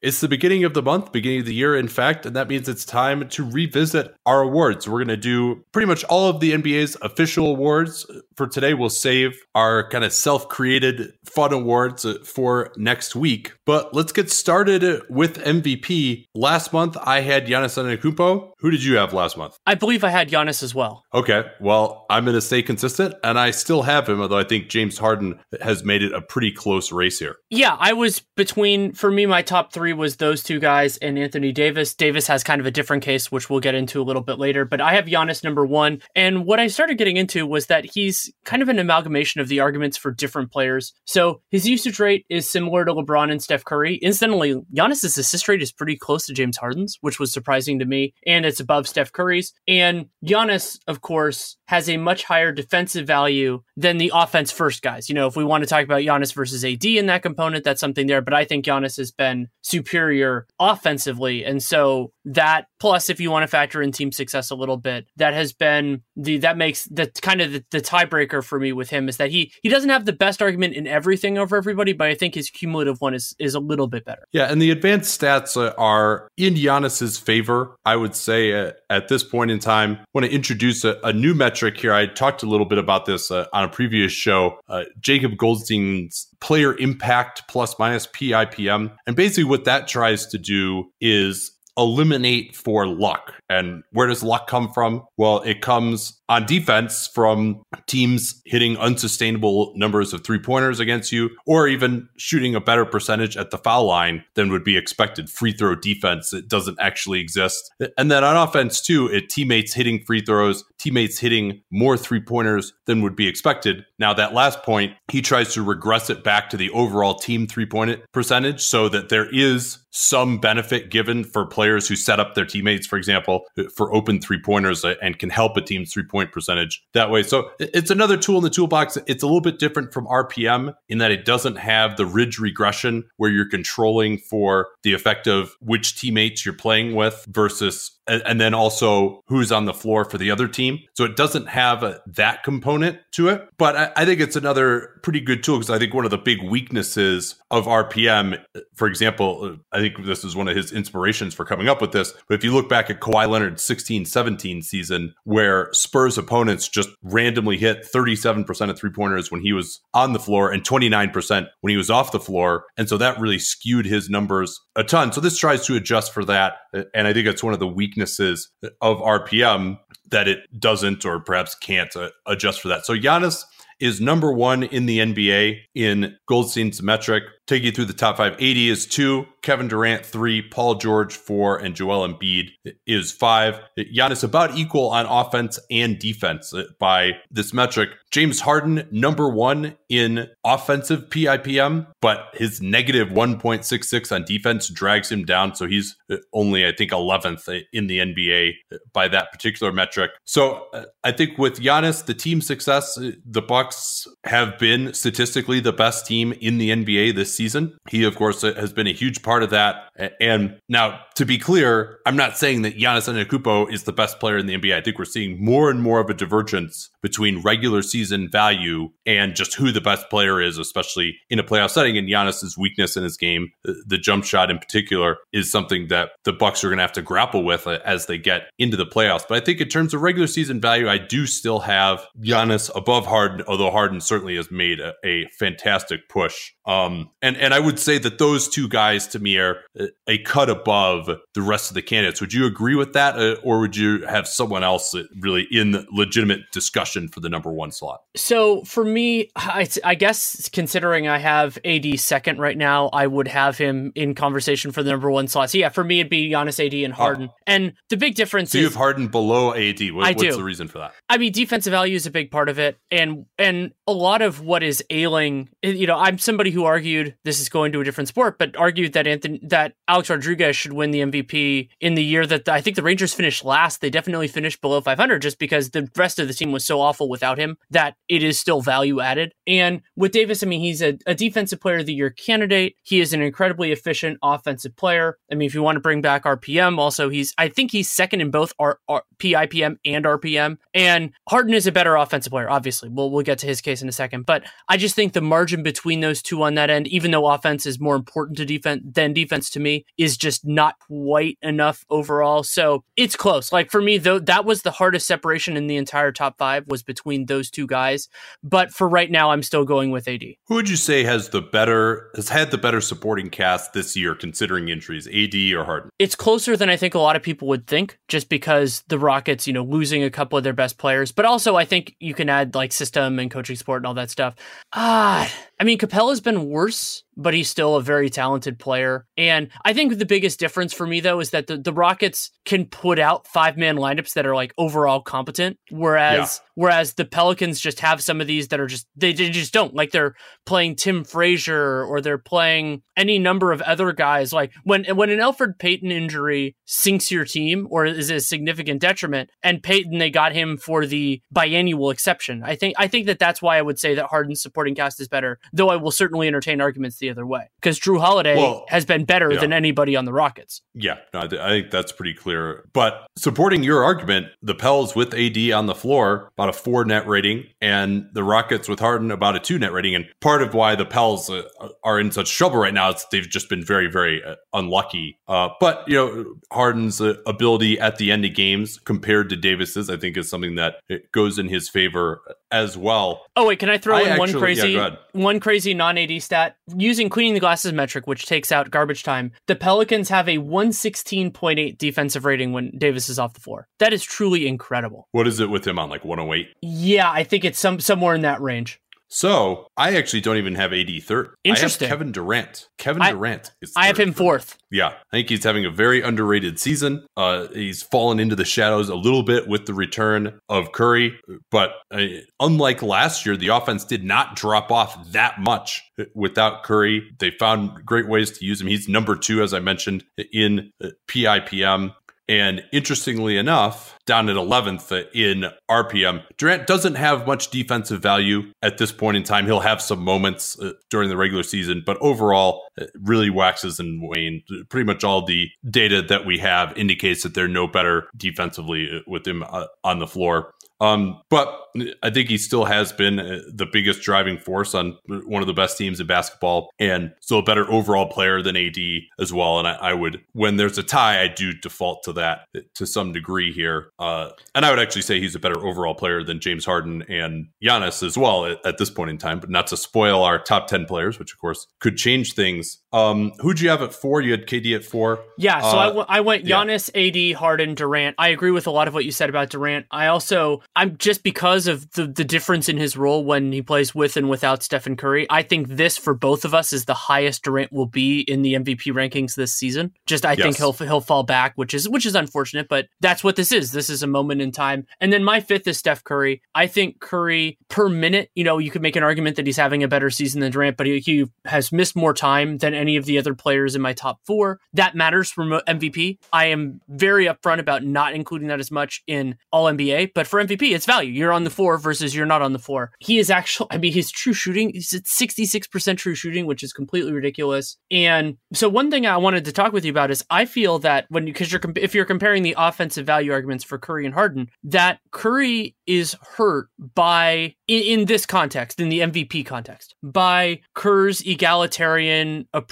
It's the beginning of the month, beginning of the year, in fact, and that means it's time to revisit our awards. We're going to do pretty much all of the NBA's official awards. For today, we'll save our kind of self created fun awards uh, for next week. But let's get started with MVP. Last month, I had Giannis Antetokounmpo. Who did you have last month? I believe I had Giannis as well. Okay, well, I'm going to stay consistent, and I still have him, although I think James Harden has made it a pretty close race here. Yeah, I was between, for me, my top three was those two guys and Anthony Davis. Davis has kind of a different case, which we'll get into a little bit later, but I have Giannis number one. And what I started getting into was that he's kind of an amalgamation of the arguments for different players. So his usage rate is similar to LeBron and Steph Curry. Incidentally, Giannis's assist rate is pretty close to James Harden's, which was surprising to me, and it's above Steph Curry's. And Giannis, of course, has a much higher defensive value than the offense first guys. You know, if we want to talk about Giannis versus AD in that component, that's something there. But I think Giannis has been superior offensively. And so that plus if you want to factor in team success a little bit, that has been the that makes the kind of the, the tiebreaker for me with him is that he he doesn't have the best argument in everything over everybody, but I think his cumulative one is is a little bit better. Yeah, and the advanced stats are in Giannis's favor. I would say uh, at this point in time, I want to introduce a, a, new metric here. I talked a little bit about this uh, on a previous show. Uh, Jacob Goldstein's player impact plus minus PIPM, and basically what that tries to do is eliminate for luck. And where does luck come from? Well, it comes on defense from teams hitting unsustainable numbers of three pointers against you, or even shooting a better percentage at the foul line than would be expected. Free throw defense, it doesn't actually exist. And then on offense, too, it teammates hitting free throws, teammates hitting more three pointers than would be expected. Now, that last point, he tries to regress it back to the overall team three point percentage so that there is some benefit given for players who set up their teammates, for example, for open three pointers and can help a team's three point percentage that way. So it's another tool in the toolbox. It's a little bit different from RPM in that it doesn't have the ridge regression where you're controlling for the effect of which teammates you're playing with versus and then also who's on the floor for the other team. So it doesn't have a, that component to it. But I, I, think it's another pretty good tool because I think one of the big weaknesses of RPM, for example, uh, I think this is one of his inspirations for coming up with this. But if you look back at Kawhi Leonard's 16 17 season, where Spurs opponents just randomly hit 37% of three pointers when he was on the floor and 29% when he was off the floor. And so that really skewed his numbers a ton. So this tries to adjust for that. Uh, and I think it's one of the weaknesses weaknesses of RPM that it doesn't or perhaps can't uh, adjust for that. So Giannis is number one in the NBA in Goldstein's metric. Take you through the top five. AD is two, Kevin Durant three, Paul George four, and Joel Embiid is five. Giannis about equal on offense and defense by this metric. James Harden number one in offensive PIPM, but his negative 1.66 on defense drags him down. So he's only, I think, 11th in the NBA by that particular metric. So uh, I think with Giannis, the team success, the Bucks have been statistically the best team in the NBA this season. He, of course, has been a huge part of that. And now, to be clear, I'm not saying that Giannis Antetokounmpo is the best player in the NBA. I think we're seeing more and more of a divergence between regular season value and just who the best player is, especially in a playoff setting. And Giannis's weakness in his game, the jump shot in particular, is something that the Bucks are going to have to grapple with uh, as they get into the playoffs. But I think in terms of regular season value, I do still have Giannis above Harden, although Harden certainly has made a, a fantastic push. Um, and and I would say that those two guys to are a cut above the rest of the candidates. Would you agree with that, uh, or would you have someone else really in legitimate discussion for the number one slot? So for me, I, I guess considering I have AD second right now, I would have him in conversation for the number one slot. So yeah, for me it'd be Giannis, AD, and Harden. Oh. And the big difference so is you have Harden below AD. What, I what's do. the reason for that? I mean, defensive value is a big part of it, and and a lot of what is ailing. You know, I'm somebody who argued this is going to a different sport, but argued that Anthony that Alex Rodriguez should win the MVP in the year that the, I think the Rangers finished last. They definitely finished below 500 just because the rest of the team was so awful without him that it is still value added. And with Davis, I mean, he's a, a defensive player of the year candidate. He is an incredibly efficient offensive player. I mean, if you want to bring back RPM, also he's I think he's second in both R, R, PIPM and RPM. And Harden is a better offensive player. Obviously, we'll we'll get to his case in a second. But I just think the margin between those two on that end, even even though offense is more important to defense than defense to me, is just not quite enough overall. So it's close. Like for me, though, that was the hardest separation in the entire top five was between those two guys. But for right now, I'm still going with AD. Who would you say has the better has had the better supporting cast this year, considering injuries, AD or Harden? It's closer than I think a lot of people would think, just because the Rockets, you know, losing a couple of their best players. But also, I think you can add like system and coaching support and all that stuff. Ah, I mean, Capela's been worse but he's still a very talented player. And I think the biggest difference for me though is that the, the Rockets can put out five man lineups that are like overall competent, whereas. Whereas the Pelicans just have some of these that are just they, they just don't like they're playing Tim Frazier or they're playing any number of other guys. Like when when an Elfrid Payton injury sinks your team or is a significant detriment, and Payton they got him for the biannual exception. I think I think that that's why I would say that Harden's supporting cast is better. Though I will certainly entertain arguments the the other way because Jrue Holiday well, has been better yeah. than anybody on the Rockets. Yeah, no, I think that's pretty clear. But supporting your argument, the Pels with AD on the floor about a four net rating, and the Rockets with Harden about a two net rating. And part of why the Pels uh, are in such trouble right now is they've just been very, very uh, unlucky. Uh, but you know, Harden's uh, ability at the end of games compared to Davis's, I think, is something that goes in his favor as well. Oh wait, can I throw I in actually, one crazy, yeah, one crazy non AD stat? Using Cleaning the Glass's metric, which takes out garbage time, the Pelicans have a 116.8 defensive rating when Davis is off the floor. That is truly incredible. What is it with him on like 108? Yeah, I think it's some somewhere in that range. So I actually don't even have AD third. Interesting. Kevin Durant. Kevin I, Durant is. I have him fourth. Yeah, I think he's having a very underrated season. Uh, he's fallen into the shadows a little bit with the return of Curry, but uh, unlike last year, the offense did not drop off that much without Curry. They found great ways to use him. He's number two, as I mentioned, in PIPM. And interestingly enough, down at 11th in RPM, Durant doesn't have much defensive value at this point in time. He'll have some moments uh, during the regular season, but overall, it really waxes and wanes. Pretty much all the data that we have indicates that they're no better defensively uh, with him uh, on the floor. Um, but I think he still has been uh, the biggest driving force on one of the best teams in basketball and still a better overall player than AD as well. And I, I would, when there's a tie, I do default to that to some degree here. Uh, and I would actually say he's a better overall player than James Harden and Giannis as well at, at this point in time, but not to spoil our top 10 players, which of course could change things. Um, who'd you have at four? You had KD at four. Yeah. So uh, I, w- I went Giannis, yeah. AD, Harden, Durant. I agree with a lot of what you said about Durant. I also, I'm just because of the, the difference in his role when he plays with and without Stephen Curry. I think this for both of us is the highest Durant will be in the MVP rankings this season. Just I yes. think he'll he'll fall back, which is which is unfortunate, but that's what this is. This is a moment in time. And then my fifth is Steph Curry. I think Curry per minute, you know, you could make an argument that he's having a better season than Durant, but he, he has missed more time than any of the other players in my top four. That matters for MVP. I am very upfront about not including that as much in All NBA, but for MVP, it's value. You're on the floor versus you're not on the floor. He is actually, I mean, his true shooting, he's at 66% true shooting, which is completely ridiculous. And so one thing I wanted to talk with you about is I feel that when, because you're, if you're comparing the offensive value arguments for Curry and Harden, that Curry is hurt by, in, in this context, in the MVP context, by Kerr's egalitarian approach,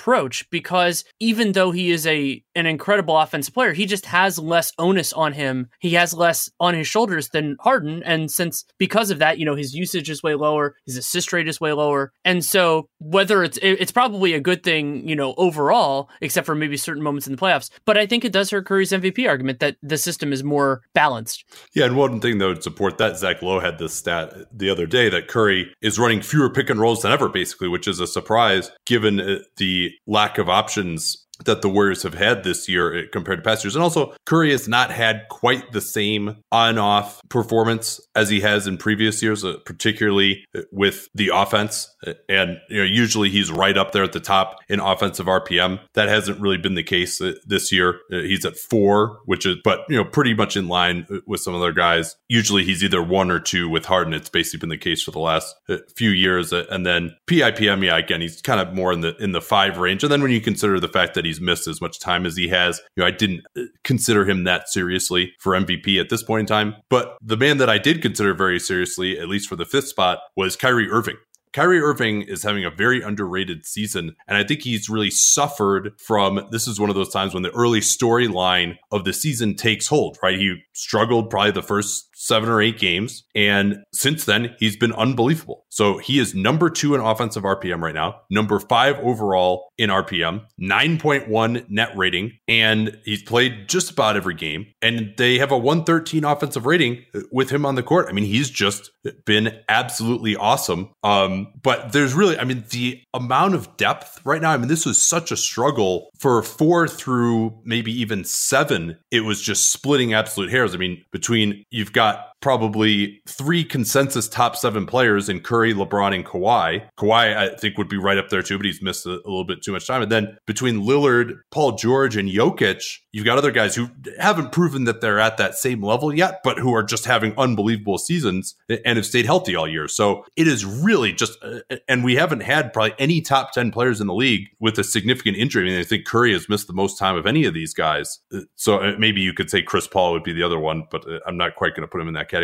because even though he is a, an incredible offensive player, he just has less onus on him. He has less on his shoulders than Harden. And since because of that, you know, his usage is way lower, his assist rate is way lower. And so whether it's it's probably a good thing, you know, overall, except for maybe certain moments in the playoffs. But I think it does hurt Curry's MVP argument that the system is more balanced. Yeah, and one thing though to support that, Zach Lowe had this stat the other day that Curry is running fewer pick and rolls than ever, basically, which is a surprise given uh, lack of options that the Warriors have had this year uh, compared to past years. And also, Curry has not had quite the same on off performance as he has in previous years, uh, particularly uh, with the offense. Uh, and, you know, usually he's right up there at the top in offensive RPM. That hasn't really been the case this year. He's at four, which is, but, you know, pretty much in line with some other guys. Usually he's either one or two with Harden. It's basically been the case for the last few years. And then PIPM, yeah, again, he's kind of more in the, in the five range. And then when you consider the fact that he's missed as much time as he has. You know, I didn't uh, consider him that seriously for MVP at this point in time. But the man that I did consider very seriously, at least for the fifth spot, was Kyrie Irving. Kyrie Irving is having a very underrated season. And I think he's really suffered from this is one of those times when the early storyline of the season takes hold, right? He struggled probably the first seven or eight games. And since then, he's been unbelievable. So he is number two in offensive RPM right now, number five overall in RPM, 9.1 net rating, and he's played just about every game. And they have a 113 offensive rating with him on the court. I mean, he's just been absolutely awesome. Um, but there's really, I mean, the amount of depth right now, I mean, this was such a struggle for four through maybe even seven. It was just splitting absolute hairs. I mean, between you've got got probably three consensus top seven players in Curry, LeBron, and Kawhi. Kawhi, I think, would be right up there too, but he's missed a, a, little bit too much time. And then between Lillard, Paul George, and Jokic, you've got other guys who haven't proven that they're at that same level yet, but who are just having unbelievable seasons and have stayed healthy all year. So it is really just, uh, and we haven't had probably any top 10 players in the league with a significant injury. I mean, I think Curry has missed the most time of any of these guys. So uh, maybe you could say Chris Paul would be the other one, but uh, I'm not quite going to put him in that category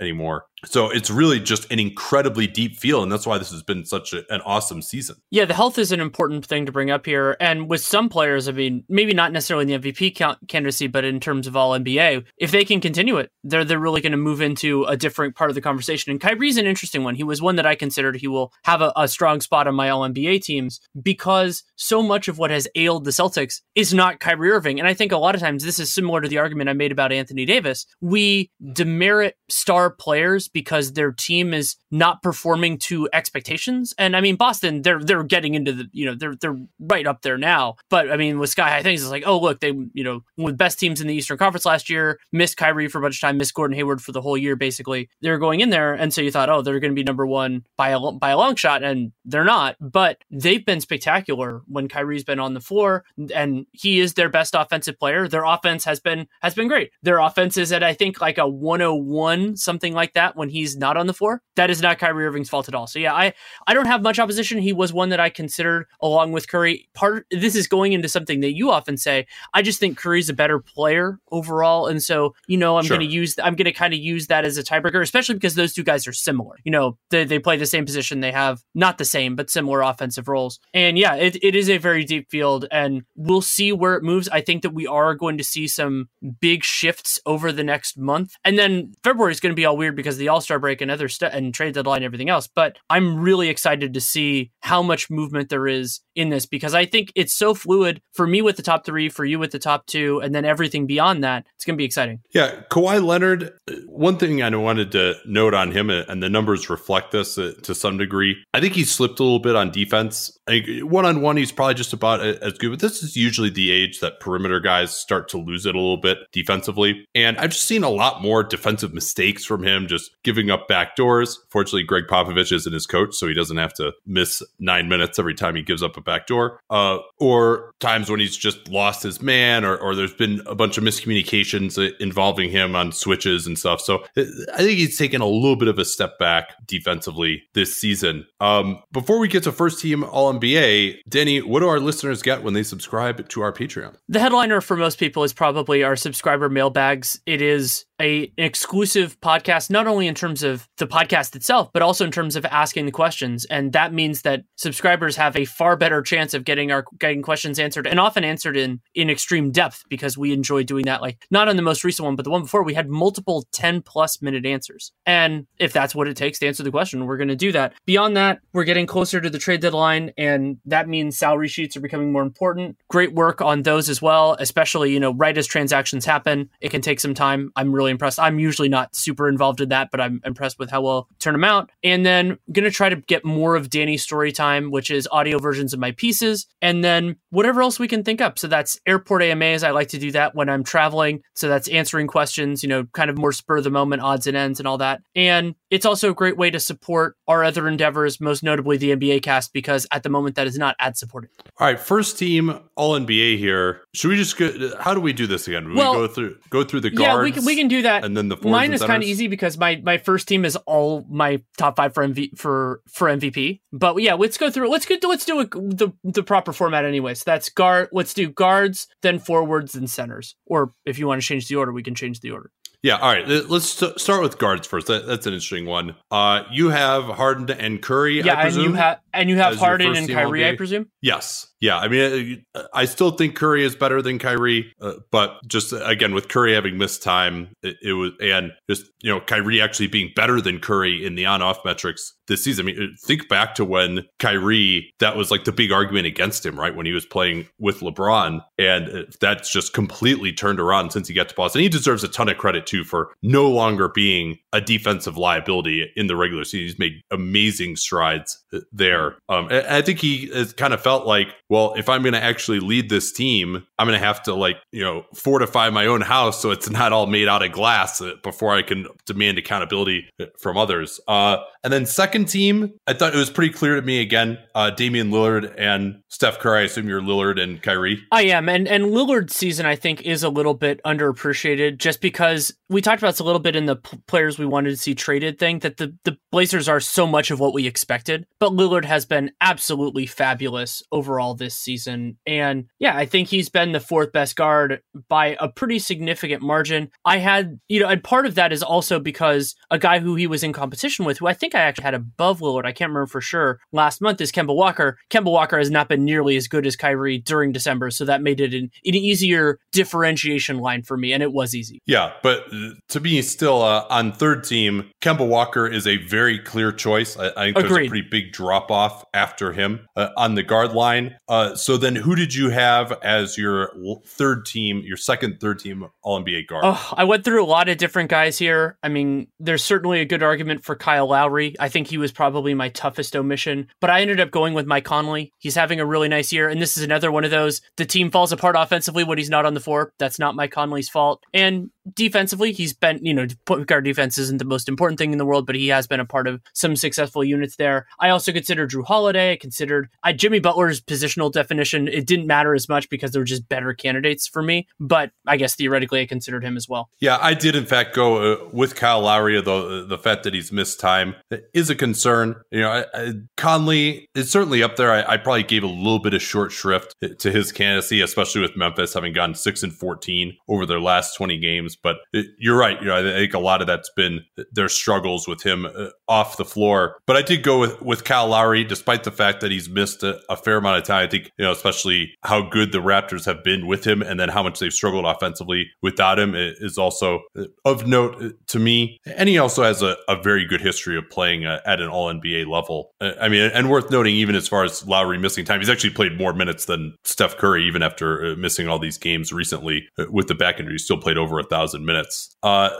anymore. So it's really just an incredibly deep feel, and that's why this has been such a, an awesome season. Yeah, the health is an important thing to bring up here, and with some players, I mean, maybe not necessarily in the MVP candidacy, but in terms of All NBA, if they can continue it, they're they're really going to move into a different part of the conversation. And Kyrie's an interesting one. He was one that I considered he will have a, a strong spot on my All NBA teams because so much of what has ailed the Celtics is not Kyrie Irving, and I think a lot of times this is similar to the argument I made about Anthony Davis. We demerit star players because their team is not performing to expectations. And I mean, Boston, they're they're getting into the you know they're they're right up there now. But I mean, with Sky High Things, it's like oh look, they you know with best teams in the Eastern Conference last year, missed Kyrie for a bunch of time, missed Gordon Hayward for the whole year basically. They're going in there, and so you thought oh they're going to be number one by a by a long shot, and they're not. But they've been spectacular when Kyrie's been on the floor, and he is their best offensive player. Their offense has been has been great. Their offense is at I think like a 101 something like that when he's not on the floor. That is not Kyrie Irving's fault at all. So yeah, I I don't have much opposition. He was one that I considered along with Curry. Part this is going into something that you often say. I just think Curry's a better player overall, and so you know I'm sure. going to use I'm going to kind of use that as a tiebreaker, especially because those two guys are similar. You know they they play the same position. They have not the same but similar offensive roles. And yeah, it, it is a very deep field, and we'll see where it moves. I think that we are going to see some big shifts over the next month, and then February is going to be all weird because the All Star break and other stuff and trade deadline and everything else. But I'm really excited to see how much movement there is in this because I think it's so fluid for me with the top three, for you with the top two, and then everything beyond that. It's going to be exciting. Yeah, Kawhi Leonard. One thing I wanted to note on him, and the numbers reflect this uh, to some degree. I think he slipped a little bit on defense. One on one, he's probably just about as good. But this is usually the age that perimeter guys start to lose it a little bit defensively. And I've just seen a lot more defensive mistakes from him, just giving up back doors. Fortunately, Gregg Popovich isn't his coach, so he doesn't have to miss nine minutes every time he gives up a back door. Uh, or times when he's just lost his man, or, or there's been a bunch of miscommunications involving him on switches and stuff. So uh, I think he's taken a little bit of a step back defensively this season. Um, before we get to first team All NBA, Danny, what do our listeners get when they subscribe to our Patreon? The headliner for most people is probably our subscriber mailbags. It is a, an exclusive podcast, not only in terms of the podcast itself, but also in terms of asking the questions. And that means that subscribers have a far better chance of getting our getting questions answered and often answered in in extreme depth because we enjoy doing that. Like not on the most recent one, but the one before we had multiple 10 plus minute answers. And if that's what it takes to answer the question, we're going to do that. Beyond that, we're getting closer to the trade deadline and that means salary sheets are becoming more important. Great work on those as well, especially, you know, right as transactions happen. It can take some time. I'm really really impressed. I'm usually not super involved in that, but I'm impressed with how well turn them out. And then gonna try to get more of Danny's story time, which is audio versions of my pieces, and then whatever else we can think up. So that's airport AMAs. I like to do that when I'm traveling. So that's answering questions, you know, kind of more spur of the moment odds and ends and all that. And it's also a great way to support our other endeavors, most notably the NBA cast, because at the moment that is not ad supported. All right, first team All NBA here. Should we just go? How do we do this again? well, we go through go through the guards. Yeah, we can we can do that. And then the mine is kind of easy because my my first team is all my top five for MV for for MVP. But yeah, let's go through. Let's go. Let's do a, the the proper format anyway. So that's guard. Let's do guards, then forwards, then centers. Or if you want to change the order, we can change the order. Yeah, all right. Let's st- start with guards first. That, that's an interesting one. Uh, you have Harden and Curry. Yeah, and you have and you have Harden and Kyrie, I presume. Yes. Yeah, I mean, uh, I still think Curry is better than Kyrie, uh, but just again with Curry having missed time, it, it, was and just you know Kyrie actually being better than Curry in the on-off metrics this season. I mean, uh, think back to when Kyrie that was like the big argument against him, right? When he was playing with LeBron, and that's just completely turned around since he got to Boston. He deserves a ton of credit too for no longer being a defensive liability in the regular season. He's made amazing strides there. Um, I think he has kind of felt like well, if I'm going to actually lead this team, I'm going to have to like, you know, fortify my own house so it's not all made out of glass uh, before I can demand accountability uh, from others. Uh, and then second team, I thought it was pretty clear to me again, uh, Damian Lillard and Steph Curry. I assume you're Lillard and Kyrie. I am. And, and Lillard's season, I think, is a little bit underappreciated just because we talked about this a little bit in the p- players we wanted to see traded thing that the, the Blazers are so much of what we expected. But Lillard has been absolutely fabulous overall this season. And yeah, I think he's been the fourth best guard by a pretty significant margin. I had, you know, and part of that is also because a guy who he was in competition with, who I think I actually had above Lillard, I can't remember for sure, last month is Kemba Walker. Kemba Walker has not been nearly as good as Kyrie during December. So that made it an, an easier differentiation line for me. And it was easy. Yeah. But to me, still uh, on third team, Kemba Walker is a very clear choice. I, I think Agreed. there's a pretty big drop off after him uh, on the guard line. Uh, so then, who did you have as your third team, your second third team All NBA guard? Oh, I went through a lot of different guys here. I mean, there's certainly a good argument for Kyle Lowry. I think he was probably my toughest omission, but I ended up going with Mike Conley. He's having a really nice year, and this is another one of those. The team falls apart offensively when he's not on the floor. That's not Mike Conley's fault. And defensively, he's been, you know, point guard defense isn't the most important thing in the world, but he has been a part of some successful units there. I also considered Jrue Holiday. I considered I, Jimmy Butler's positional definition. It didn't matter as much because there were just better candidates for me. But I guess theoretically, I considered him as well. Yeah, I did in fact go uh, with Kyle Lowry. Though the fact that he's missed time is a concern. You know, I, I, Conley is certainly up there. I, I, probably gave a little bit of short shrift to his candidacy, especially with Memphis having gone six and fourteen over their last twenty games. But it, you're right. You know, I think a lot of that's been their struggles with him uh, off the floor. But I did go with with Kyle Lowry, despite the fact that he's missed a, a fair amount of time. I think you know, especially how good the Raptors have been with him, and then how much they've struggled offensively without him is also of note to me. And he also has a, a very good history of playing uh, at an All NBA level. Uh, I mean, and worth noting, even as far as Lowry missing time, he's actually played more minutes than Steph Curry, even after uh, missing all these games recently with the back injury. He still played over a thousand minutes. Uh,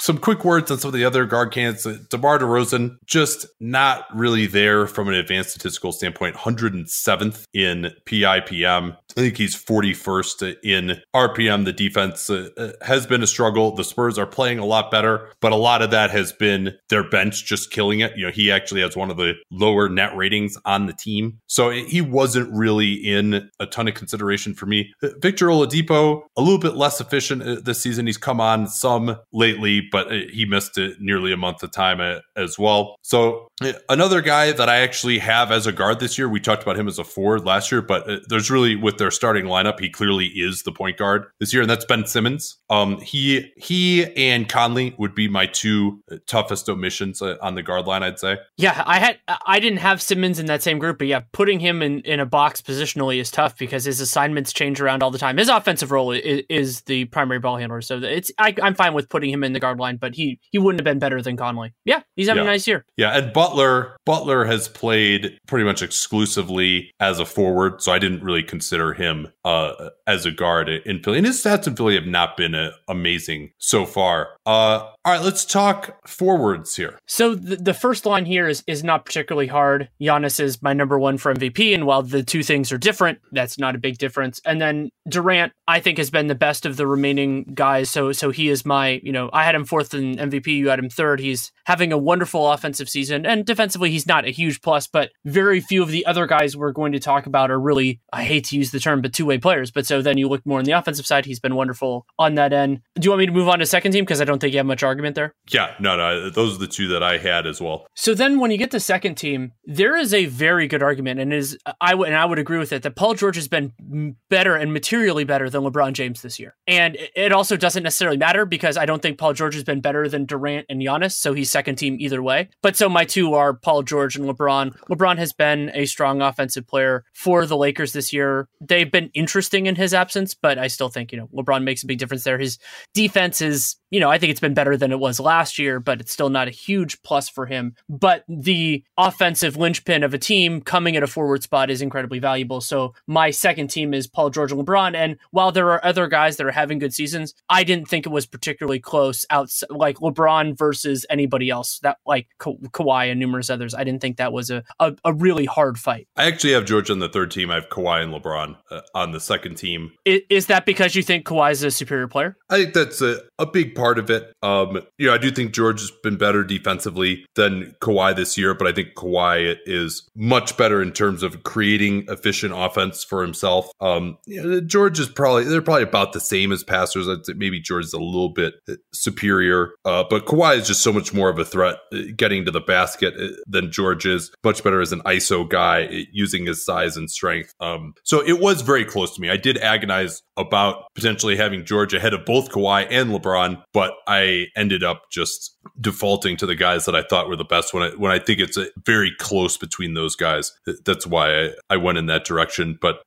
some quick words on some of the other guard candidates. DeMar DeRozan just not really there from an advanced statistical standpoint. 107th in PIPM. I think he's 41st in RPM. The defense uh, uh, has been a struggle. The Spurs are playing a lot better, but a lot of that has been their bench just killing it. You know, he actually has one of the lower net ratings on the team. So he wasn't really in a ton of consideration for me. Uh, Victor Oladipo, a little bit less efficient uh, this season. He's come on some lately, but he missed it nearly a month of time as well. So another guy that I actually have as a guard this year, we talked about him as a forward last year, but there's really with their starting lineup, he clearly is the point guard this year, and that's Ben Simmons. Um, he he and Conley would be my two toughest omissions uh, on the guard line, I'd say. Yeah, I had I didn't have Simmons in that same group, but yeah, putting him in, in a box positionally is tough because his assignments change around all the time. His offensive role is, is the primary ball handler, so it's I, am fine with putting him in the guard line, but he he wouldn't have been better than Conley. Yeah, he's having yeah. a nice year. Yeah, and Butler Butler has played pretty much exclusively as a forward, so I didn't really consider him uh, as a guard in Philly. And his stats in Philly have not been uh, amazing so far. Uh, all right, let's talk forwards here. So the, the first line here is is not particularly hard. Giannis is my number one for MVP, and while the two things are different, that's not a big difference. And then Durant, I think, has been the best of the remaining guys. So so he is my, you know, I had him fourth in MVP, you had him third. He's having a wonderful offensive season, and defensively, he's not a huge plus, but very few of the other guys we're going to talk about are really, I hate to use the but two way players. But so then you look more on the offensive side. He's been wonderful on that end. Do you want me to move on to second team? Because I don't think you have much argument there. Yeah, no, no. Those are the two that I had as well. So then when you get to second team, there is a very good argument, and is I would and I would agree with it that Paul George has been better and materially better than LeBron James this year. And it also doesn't necessarily matter because I don't think Paul George has been better than Durant and Giannis, so he's second team either way. But so my two are Paul George and LeBron. LeBron has been a strong offensive player for the Lakers this year. They've been interesting in his absence, but I still think, you know, LeBron makes a big difference there. His defense is, you know, I think it's been better than it was last year, but it's still not a huge plus for him. But the offensive linchpin of a team coming at a forward spot is incredibly valuable. So my second team is Paul George and LeBron. And while there are other guys that are having good seasons, I didn't think it was particularly close outside, like LeBron versus anybody else that like Ka- Kawhi and numerous others. I didn't think that was a, a, a, really hard fight. I actually have George on the third team. I have Kawhi and LeBron uh, on the second team. Is, is, that because you think Kawhi is a superior player? I think that's a, a big part of it. Um, you know, I do think George has been better defensively than Kawhi this year, but I think Kawhi is much better in terms of creating efficient offense for himself. Um, you know, George is probably they're probably about the same as passers. I'd say maybe George is a little bit superior, uh, but Kawhi is just so much more of a threat uh, getting to the basket uh, than George is. Much better as an ISO guy uh, using his size and strength. Um, so it was very close to me. I did agonize about potentially having George ahead of both Kawhi and LeBron, but I ended up just defaulting to the guys that I thought were the best when I when I think it's very close between those guys. That's why I, I went in that direction. But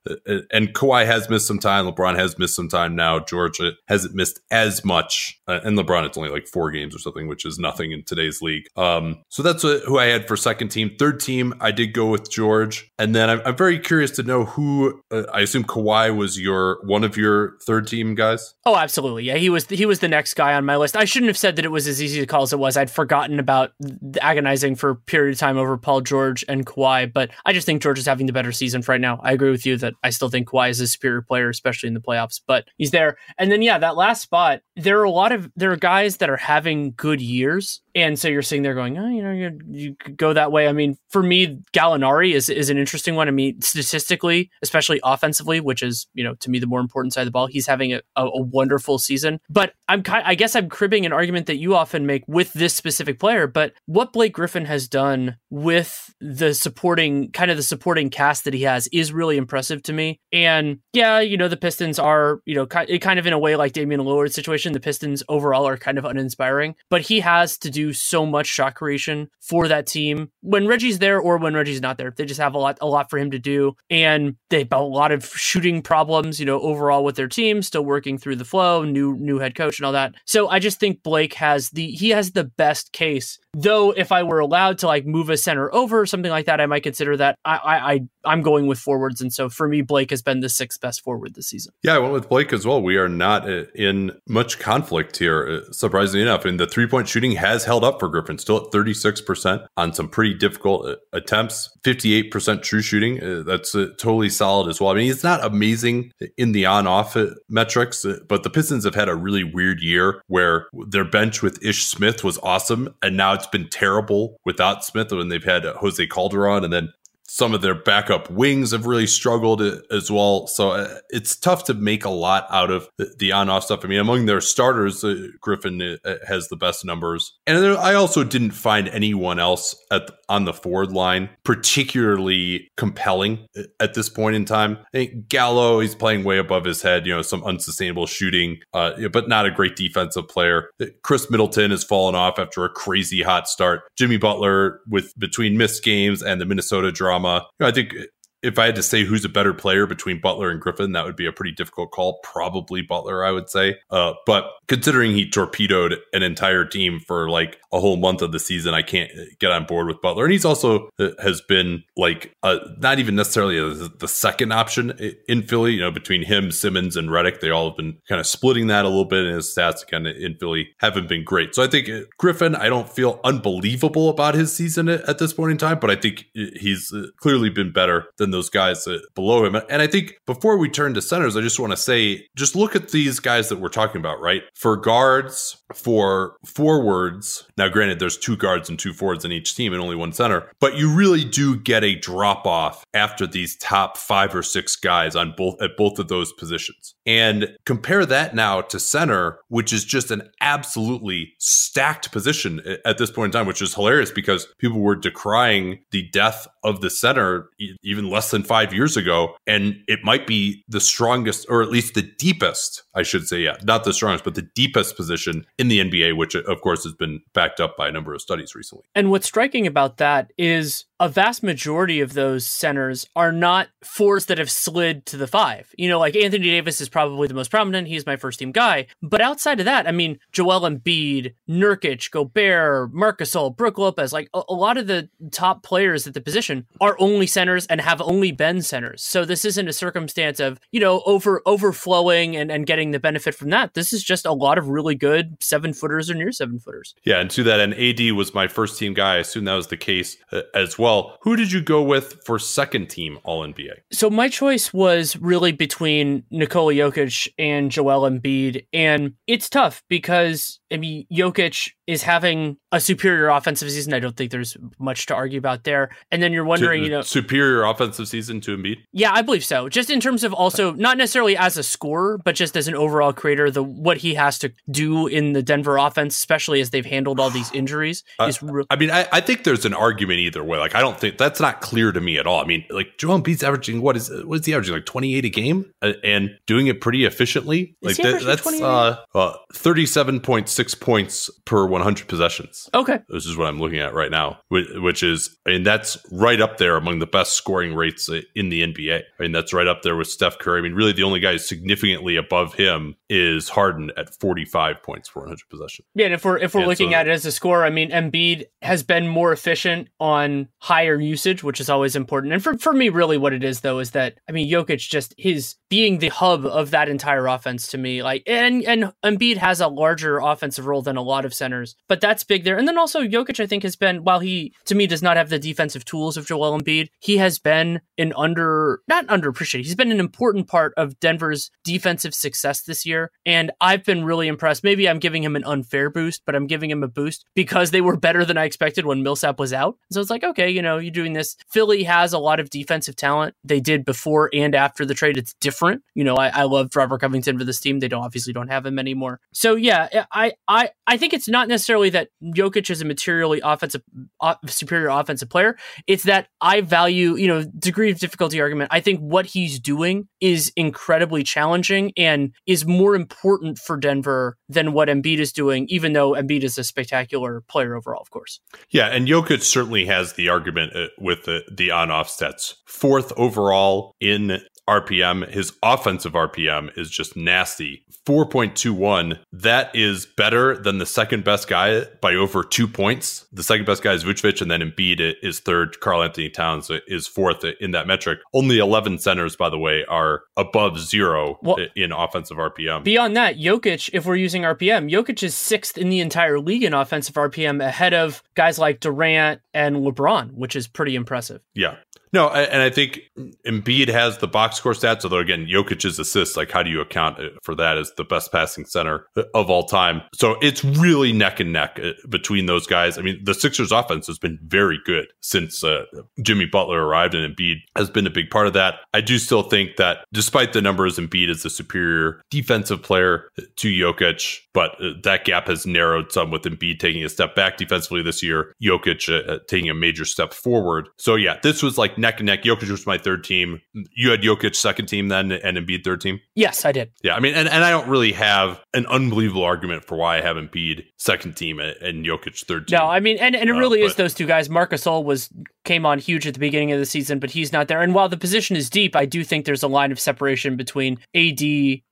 and Kawhi has missed some time. LeBron has missed some time now. George hasn't missed as much, uh, and LeBron it's only like four games or something, which is nothing in today's league. Um, so that's who I had for second team. Third team, I did go with George, and then I'm, I'm very curious to know who. Uh, I assume Kawhi was your one of your third team guys. Oh, absolutely. Yeah, he was. He was the next guy on my list. I shouldn't have said that it was as easy to call as it was. I'd forgotten about agonizing for a period of time over Paul George and Kawhi, but I just think George is having the better season right now. I agree with you that I still think Kawhi is a superior player, especially in the playoffs, but he's there. And then yeah, that last spot, there are a lot of there are guys that are having good years and so you're sitting there going, oh, you know, you, you could go that way. I mean, for me, Gallinari is is an interesting one. I mean, statistically, especially offensively, which is you know to me the more important side of the ball, he's having a, a, a wonderful season. But I'm I guess I'm cribbing an argument that you often make with this specific player. But what Blake Griffin has done with the supporting kind of the supporting cast that he has is really impressive to me. And yeah, you know, the Pistons are you know kind of in a way like Damian Lillard situation. The Pistons overall are kind of uninspiring, but he has to do so much shot creation for that team when Reggie's there or when Reggie's not there. They just have a lot, a lot for him to do, and they have a lot of shooting problems. You know, overall with their team, still working through the flow, new new head coach and all that. So I just think Blake has the he has the best case. Though if I were allowed to like move a center over or something like that, I might consider that. I I, I I'm going with forwards, and so for me, Blake has been the sixth best forward this season. Yeah, I went with Blake as well. We are not uh, in much conflict here, uh, surprisingly enough. And the three point shooting has held up for Griffin, still at 36% on some pretty difficult uh, attempts, 58% true shooting. That's totally solid as well. I mean, he's not amazing in the on off metrics, but the Pistons have had a really weird year where their bench with Ish Smith was awesome, and now it's been terrible without Smith when they've had Jose Calderon and then some of their backup wings have really struggled as well. So uh, it's tough to make a lot out of the, on off stuff. I mean, among their starters, uh, Griffin uh, has the best numbers. And I also didn't find anyone else at on the forward line particularly compelling at this point in time. I think Gallo, he's playing way above his head, you know, some unsustainable shooting, uh, but not a great defensive player. Khris Middleton has fallen off after a crazy hot start. Jimmy Butler, with between missed games and the Minnesota drama, you know, I think if I had to say who's a better player between Butler and Griffin, that would be a pretty difficult call. Probably Butler, I would say. Uh, but considering he torpedoed an entire team for like a whole month of the season, I can't get on board with Butler. And he's also uh, has been like a, not even necessarily a, the second option in Philly. You know, between him, Simmons, and Redick, they all have been kind of splitting that a little bit. And his stats kind of in Philly haven't been great. So I think uh, Griffin, I don't feel unbelievable about his season at, at this point in time, but I think he's uh, clearly been better than than those guys below him. And I think before we turn to centers, I just want to say, just look at these guys that we're talking about, right? For guards, for forwards. Now, granted, there's two guards and two forwards in each team and only one center, but you really do get a drop off after these top five or six guys on both at both of those positions. And compare that now to center, which is just an absolutely stacked position at this point in time, which is hilarious because people were decrying the death of the center even less than five years ago. And it might be the strongest, or at least the deepest, I should say, yeah, not the strongest, but the deepest position in the NBA, which of course has been backed up by a number of studies recently. And what's striking about that is a vast majority of those centers are not fours that have slid to the five. You know, like Anthony Davis is probably the most prominent. He's my first team guy. But outside of that, I mean, Joel Embiid, Nurkic, Gobert, Marc Gasol, Brook Lopez, like a, a lot of the top players at the position are only centers and have only been centers. So this isn't a circumstance of, you know, over overflowing and, and getting the benefit from that. This is just a lot of really good seven footers or near seven footers. Yeah, and to that end, AD was my first team guy. I assume that was the case uh, as well well. Who did you go with for second team All NBA? So my choice was really between Nikola Jokic and Joel Embiid, and it's tough because I mean Jokic is having a superior offensive season. I don't think there's much to argue about there. And then you're wondering, to, you know, superior offensive season to Embiid. Yeah, I believe so. Just in terms of also not necessarily as a scorer, but just as an overall creator, the what he has to do in the Denver offense, especially as they've handled all these injuries, uh, is. Re- I mean, I, I, think there's an argument either way. Like, I don't think that's not clear to me at all. I mean, like Joel Embiid's averaging what is what is he averaging like 28 a game uh, and doing it pretty efficiently. Is like that, that's uh, uh 37.6 points per 100 possessions. Okay. This is what I'm looking at right now, which is, and that's right up there among the best scoring rates in the NBA. I mean, that's right up there with Steph Curry. I mean, really, the only guy significantly above him is Harden at 45 points per 100 possessions. Yeah, and if we're if we're and looking so, at it as a score, I mean, Embiid has been more efficient on higher usage, which is always important. And for for me, really, what it is though is that I mean, Jokic just his being the hub of that entire offense to me, like, and and Embiid has a larger offensive role than a lot of centers, but that's big there. And then also Jokic, I think, has been while he to me does not have the defensive tools of Joel Embiid, he has been an under not underappreciated. He's been an important part of Denver's defensive success this year, and I've been really impressed. Maybe I'm giving him an unfair boost, but I'm giving him a boost because they were better than I expected when Millsap was out. So it's like, okay, you know, you're doing this. Philly has a lot of defensive talent. They did before and after the trade. It's different. You know, I, I loved Robert Covington for this team. They don't obviously don't have him anymore. So yeah, I I I think it's not necessarily that Jokic is a materially offensive uh, superior offensive player. It's that I value, you know, degree of difficulty argument. I think what he's doing is incredibly challenging and is more important for Denver than what Embiid is doing, even though Embiid is a spectacular player overall, of course. Yeah, and Jokic certainly has the argument uh, with the, the on off stats. Fourth overall in RPM. His offensive RPM is just nasty. 4.21. That is better than the second best guy by over two points. The second best guy is Vucevic, and then Embiid is third. Karl-Anthony Towns is fourth in that metric. Only 11 centers, by the way, are above zero well, in offensive RPM. Beyond that, Jokic, if we're using RPM, Jokic is sixth in the entire league in offensive RPM ahead of guys like Durant and LeBron, which is pretty impressive. Yeah. No, and I think Embiid has the box score stats. Although again, Jokic's assists, like how do you account for that as the best passing center of all time? So it's really neck and neck uh, between those guys. I mean, the Sixers' offense has been very good since uh, Jimmy Butler arrived, and Embiid has been a big part of that. I do still think that despite the numbers, Embiid is the superior defensive player to Jokic, but uh, that gap has narrowed some with Embiid taking a step back defensively this year, Jokic uh, taking a major step forward. So yeah, this was like neck and neck. Jokic was my third team. You had Jokic second team then and Embiid third team? Yes, I did. Yeah, I mean, and, and I don't really have an unbelievable argument for why I have Embiid second team and Jokic third team. No, I mean, and, and it uh, really uh, is those two guys. Marcus Gasol was came on huge at the beginning of the season, but he's not there. And while the position is deep, I do think there's a line of separation between AD,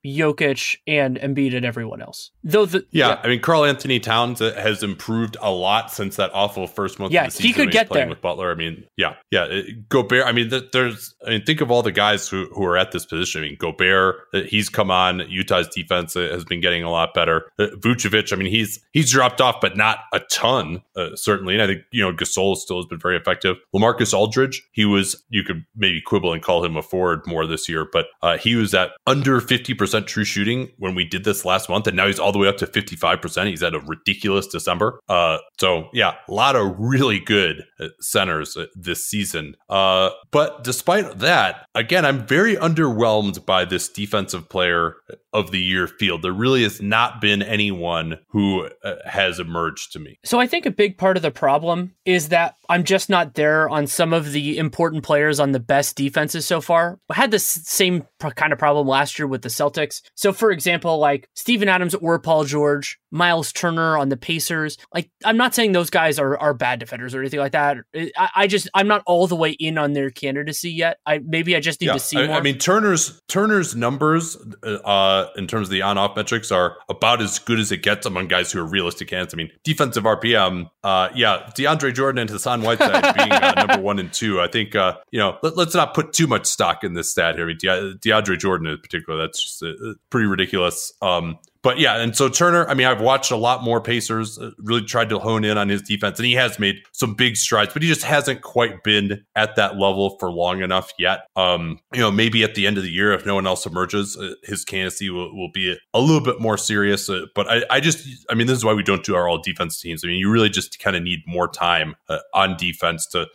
Jokic, and Embiid and everyone else. Though the yeah, yeah. I mean, Karl-Anthony Towns has improved a lot since that awful first month. Yeah, of the season he could get there with Butler. I mean, yeah, yeah. Gobert. I mean, there's. I mean, think of all the guys who who are at this position. I mean, Gobert. Uh, he's come on. Utah's defense uh, has been getting a lot better. Uh, Vucevic. I mean, he's he's dropped off, but not a ton, uh, certainly. And I think you know Gasol still has been very effective. LaMarcus Aldridge, he was, you could maybe quibble and call him a forward more this year, but uh, he was at under 50% true shooting when we did this last month. And now he's all the way up to 55%. He's at a ridiculous December. Uh, so, yeah, a lot of really good uh, centers uh, this season. Uh, but despite that, again, I'm very underwhelmed by this defensive player of the year field. There really has not been anyone who uh, has emerged to me. So I think a big part of the problem is that I'm just not there on some of the important players on the best defenses so far. I had this same kind of problem last year with the Celtics. So for example, like Steven Adams or Paul George, Miles Turner on the Pacers. Like I'm not saying those guys are are bad defenders or anything like that. I, I just I'm not all the way in on their candidacy yet. I maybe I just need yeah, to see I, more. I mean Turner's Turner's numbers uh in terms of the on off metrics are about as good as it gets among guys who are realistic hands. I mean defensive RPM, uh yeah, DeAndre Jordan and Hassan Whiteside being uh, number one and two. I think uh you know let, us not put too much stock in this stat here. I mean De- DeAndre Jordan in particular, that's just pretty ridiculous. Um but yeah, and so Turner, I mean, I've watched a lot more Pacers, uh, really tried to hone in on his defense, and he has made some big strides, but he just hasn't quite been at that level for long enough yet. Um, you know, maybe at the end of the year, if no one else emerges, uh, his candidacy will, will be a, little bit more serious. Uh, but I, I, just, I mean, this is why we don't do our all defense teams. I mean, you really just kind of need more time uh, on defense to,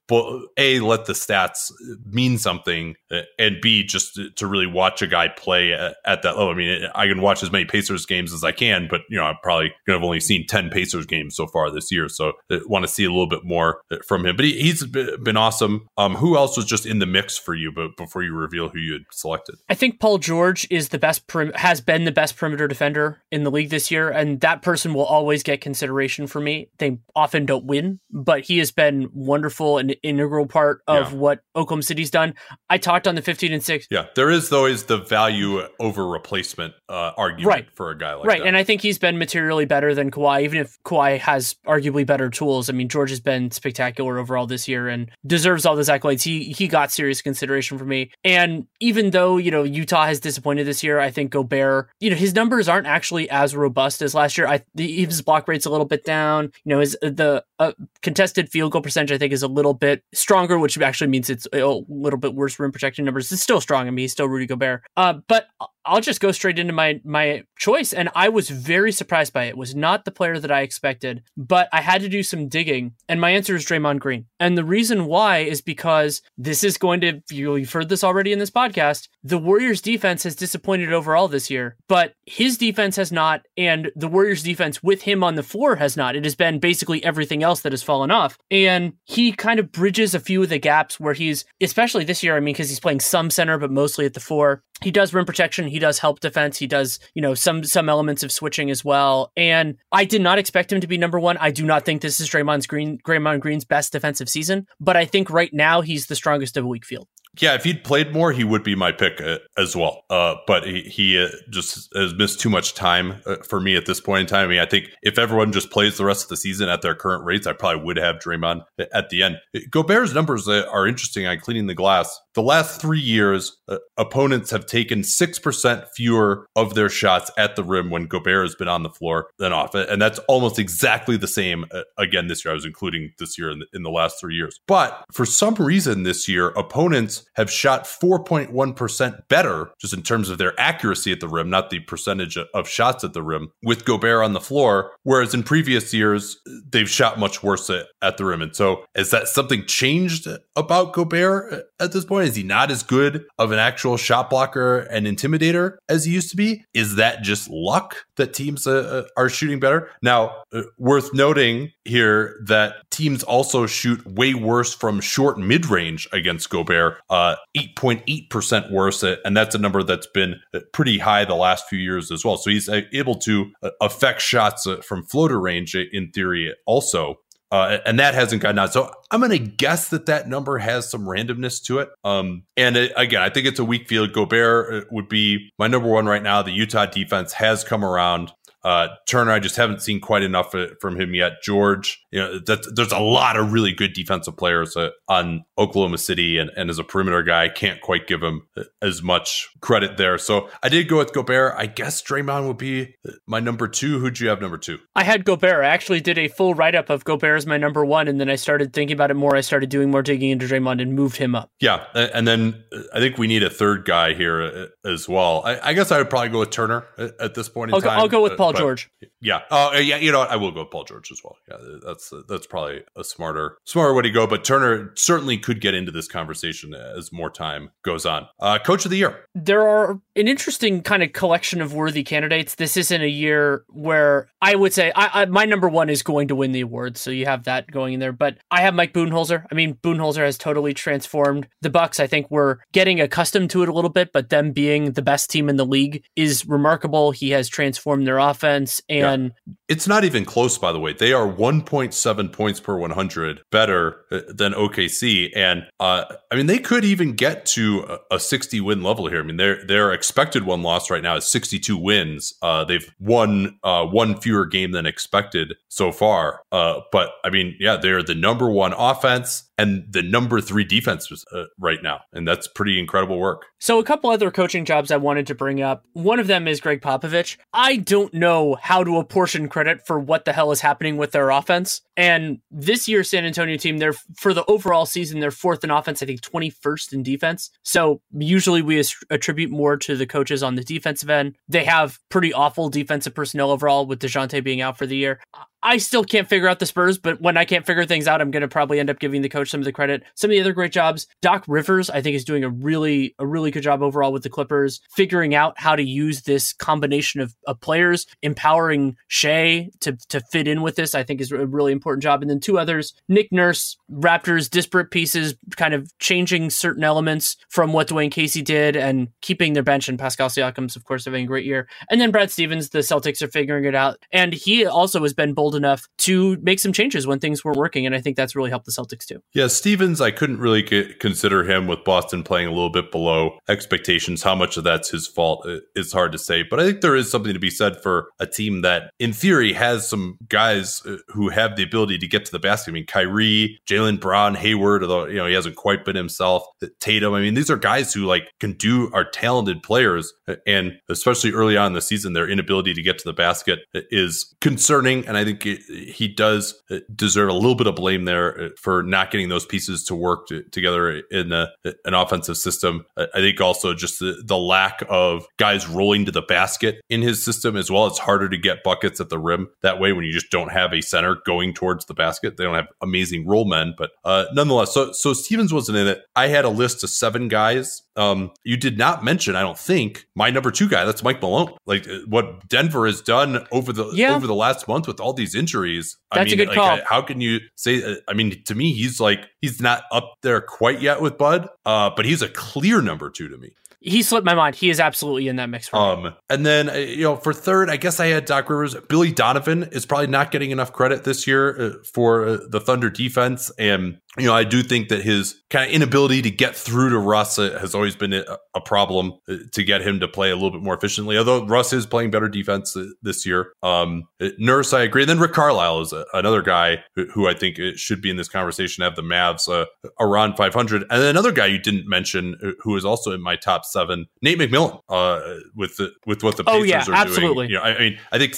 A, let the stats mean something, and B, just to, to, really watch a guy play at, at that level. I mean, I can watch as many Pacers games games as I can, but you know, I'm probably going to have only seen 10 Pacers games so far this year. So I want to see a little bit more from him, but he, has been awesome. Um, who else was just in the mix for you, but before you reveal who you had selected? I think Paul George is the best, prim- has been the best perimeter defender in the league this year. And that person will always get consideration for me. They often don't win, but he has been wonderful and integral part of yeah. what Oklahoma City's done. I talked on the 15 and 6. Yeah. There is always the value over replacement uh, argument right. for a guy guy like right, that. and I think he's been materially better than Kawhi, even if Kawhi has arguably better tools. I mean, George has been spectacular overall this year and deserves all those accolades. He he got serious consideration for me. And even though you know Utah has disappointed this year, I think Gobert, you know, his numbers aren't actually as robust as last year. I the his block rate's a little bit down. You know, his the uh, contested field goal percentage I think is a little bit stronger, which actually means it's a little bit worse rim protection numbers. It's still strong. I mean, he's still Rudy Gobert. Uh, but I'll just go straight into my my choice, and I was very surprised by it. it. Was not the player that I expected, but I had to do some digging, and my answer is Draymond Green. And the reason why is because this is going to you've heard this already in this podcast. The Warriors' defense has disappointed overall this year, but his defense has not, and the Warriors' defense with him on the floor has not. It has been basically everything else that has fallen off, and he kind of bridges a few of the gaps where he's, especially this year. I mean, because he's playing some center, but mostly at the four. He does rim protection he does help defense. He does, you know, some some elements of switching as well. And I did not expect him to be number one. I do not think this is Draymond's Green Draymond Green's best defensive season, but I think right now he's the strongest of a weak field. Yeah, if he'd played more, he would be my pick uh, as well. Uh, but he, he uh, just has missed too much time uh, for me at this point in time. I mean, I think if everyone just plays the rest of the season at their current rates, I probably would have Draymond at the end. Gobert's numbers are interesting on Cleaning the Glass. The last three years, uh, opponents have taken 6% fewer of their shots at the rim when Gobert has been on the floor than off. And that's almost exactly the same again this year. I was including this year in the, in the last three years. But for some reason this year, opponents have shot 4.1% better, just in terms of their accuracy at the rim, not the percentage of shots at the rim, with Gobert on the floor. Whereas in previous years, they've shot much worse at, at the rim. And so, has that something changed about Gobert at this point? Is he not as good of an actual shot blocker and intimidator as he used to be? Is that just luck that teams uh, uh are shooting better? Now, uh, worth noting here that teams also shoot way worse from short mid range against Gobert. Uh, 8.8% worse. Uh, and that's a number that's been uh, pretty high the last few years as well. So he's able to affect shots from floater range in theory also. Uh, and that hasn't gotten out. So I'm going to guess that that number has some randomness to it. Um, and it, again, I think it's a weak field. Gobert would be my number one right now. The Utah defense has come around. Uh, Turner, I just haven't seen quite enough from him yet. George, you know, that, there's a lot of really good defensive players uh, on Oklahoma City, and, and as a perimeter guy, I can't quite give him as much credit there. So I did go with Gobert. I guess Draymond would be my number two. Who'd you have number two? I had Gobert. I actually did a full write up of Gobert as my number one, and then I started thinking about it more. I started doing more digging into Draymond and moved him up. Yeah, and then I think we need a third guy here uh, as well. I, I guess I would probably go with Turner at this point in I'll time. Go, I'll go with Paul George. Yeah. Oh, uh, yeah. You know, what? I will go with Paul George as well. Yeah, that's that's probably a smarter smarter way to go. But Turner certainly could get into this conversation as more time goes on. Uh, Coach of the year. There are an interesting kind of collection of worthy candidates. This isn't a year where I would say I, I, my number one is going to win the award, so you have that going in there. But I have Mike Budenholzer. I mean, Budenholzer has totally transformed the Bucks. I think we're getting accustomed to it a little bit, but them being the best team in the league is remarkable. He has transformed their offense, and yeah. it's not even close. By the way, they are 1.7 points per 100 better uh, than OKC, and uh, I mean they could even get to a 60 win level here. I mean their their expected one loss right now is 62 wins. Uh, they've won uh, one fewer game than expected so far. Uh, but I mean, yeah, they're the number one offense and the number three defense uh, right now. And that's pretty incredible work. So, a couple other coaching jobs I wanted to bring up. One of them is Gregg Popovich. I don't know how to apportion credit for what the hell is happening with their offense. And this year's San Antonio team, they're for the overall season, they're fourth in offense, I think 21st in defense. So, usually we attribute more to the coaches on the defensive end. They have pretty awful defensive personnel overall with Dejounte being out for the year. I still can't figure out the Spurs, but when I can't figure things out, I'm going to probably end up giving the coach some of the credit. Some of the other great jobs, Doc Rivers, I think is doing a really a really good job overall with the Clippers, figuring out how to use this combination of, of players, empowering Shai to to fit in with this. I think is a really important job. And then two others, Nick Nurse, Raptors, disparate pieces, kind of changing certain elements from what Dwane Casey did and keeping their bench. And Pascal Siakam's, of course, having a great year. And then Brad Stevens, the Celtics are figuring it out, and he also has been bold enough to make some changes when things weren't working. And I think that's really helped the Celtics too. Yeah, Stevens, I couldn't really consider him with Boston playing a little bit below expectations. How much of that's his fault is hard to say. But I think there is something to be said for a team that, in theory, has some guys uh, who have the ability to get to the basket. I mean, Kyrie, Jaylen Brown, Hayward, although, you know, he hasn't quite been himself. Uh, Tatum. I mean, these are guys who like can do, are talented players. Uh, and especially early on in the season, their inability to get to the basket uh, is concerning. And I think he does uh, deserve a little bit of blame there uh, for not getting those pieces to work to, together in a, uh, an offensive system. I think also just the, the lack of guys rolling to the basket in his system as well. It's harder to get buckets at the rim that way when you just don't have a center going towards the basket. They don't have amazing roll men, but uh, nonetheless, so so Stevens wasn't in it. I had a list of seven guys um, you did not mention, I don't think, my number two guy. That's Mike Malone. Like uh, what Denver has done over the yeah. over the last month with all these injuries. That's I mean, a good like, call. How can you say? Uh, I mean, to me, he's like he's not up there quite yet with Bud, uh, but he's a clear number two to me he slipped my mind. He is absolutely in that mix. For um, me. and then uh, you know, for third, I guess I had Doc Rivers. Billy Donovan is probably not getting enough credit this year uh, for uh, the Thunder defense, and you know, I do think that his kind of inability to get through to Russ has always been a, problem to get him to play a little bit more efficiently. Although Russ is playing better defense this year. Um, Nurse, I agree. And then Rick Carlisle is another guy who, who, I think should be in this conversation. Have the Mavs uh, around 500, and then another guy you didn't mention who is also in my top seven, Nate McMillan. Uh, with the, with what the Pacers oh yeah, are absolutely. doing. You know, I, I mean, I think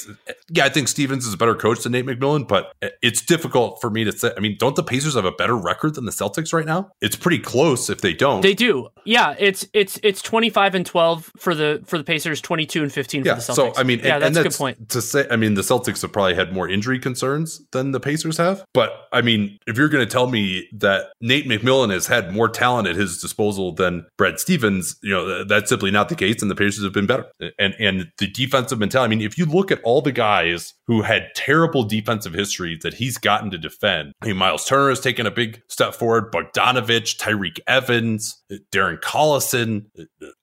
yeah, I think Stevens is a better coach than Nate McMillan, but it's difficult for me to say. I mean, don't the Pacers have a better record than the Celtics right now? It's pretty close if they don't. They do. Yeah, it's it's it's 25 and 12 for the for the Pacers, 22 and 15 yeah, for the Celtics. So I mean, yeah, and, that's, and that's a good point. To say, I mean, the Celtics have probably had more injury concerns than the Pacers have. But I mean, if you're going to tell me that Nate McMillan has had more talent at his disposal than Brad Stevens, you know, that's simply not the case, and the Pacers have been better. And and the defensive mentality. I mean, if you look at all the guys who had terrible defensive histories that he's gotten to defend, I mean, Miles Turner has taken a big step forward. Bogdanovich, Tyreke Evans, Darren Collison,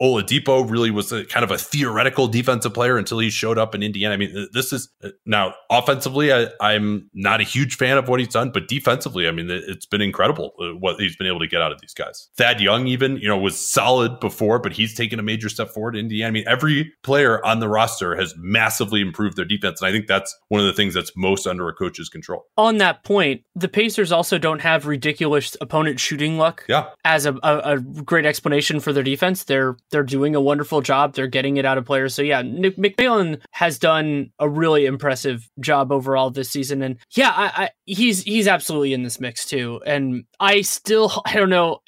Oladipo really was a, kind of a theoretical defensive player until he showed up in Indiana. I mean, this is now offensively, I, am not a huge fan of what he's done, but defensively, I mean, it's been incredible uh, what he's been able to get out of these guys. Thad Young, even, you know, was solid before, but but he's taken a major step forward in Indiana. I mean, every player on the roster has massively improved their defense. And I think that's one of the things that's most under a coach's control. On that point, the Pacers also don't have ridiculous opponent shooting luck. Yeah. As a, a, a great explanation for their defense. They're they're doing a wonderful job. They're getting it out of players. So yeah, Nick McMillan has done a really impressive job overall this season. And yeah, I, I, he's he's absolutely in this mix too. And I still I don't know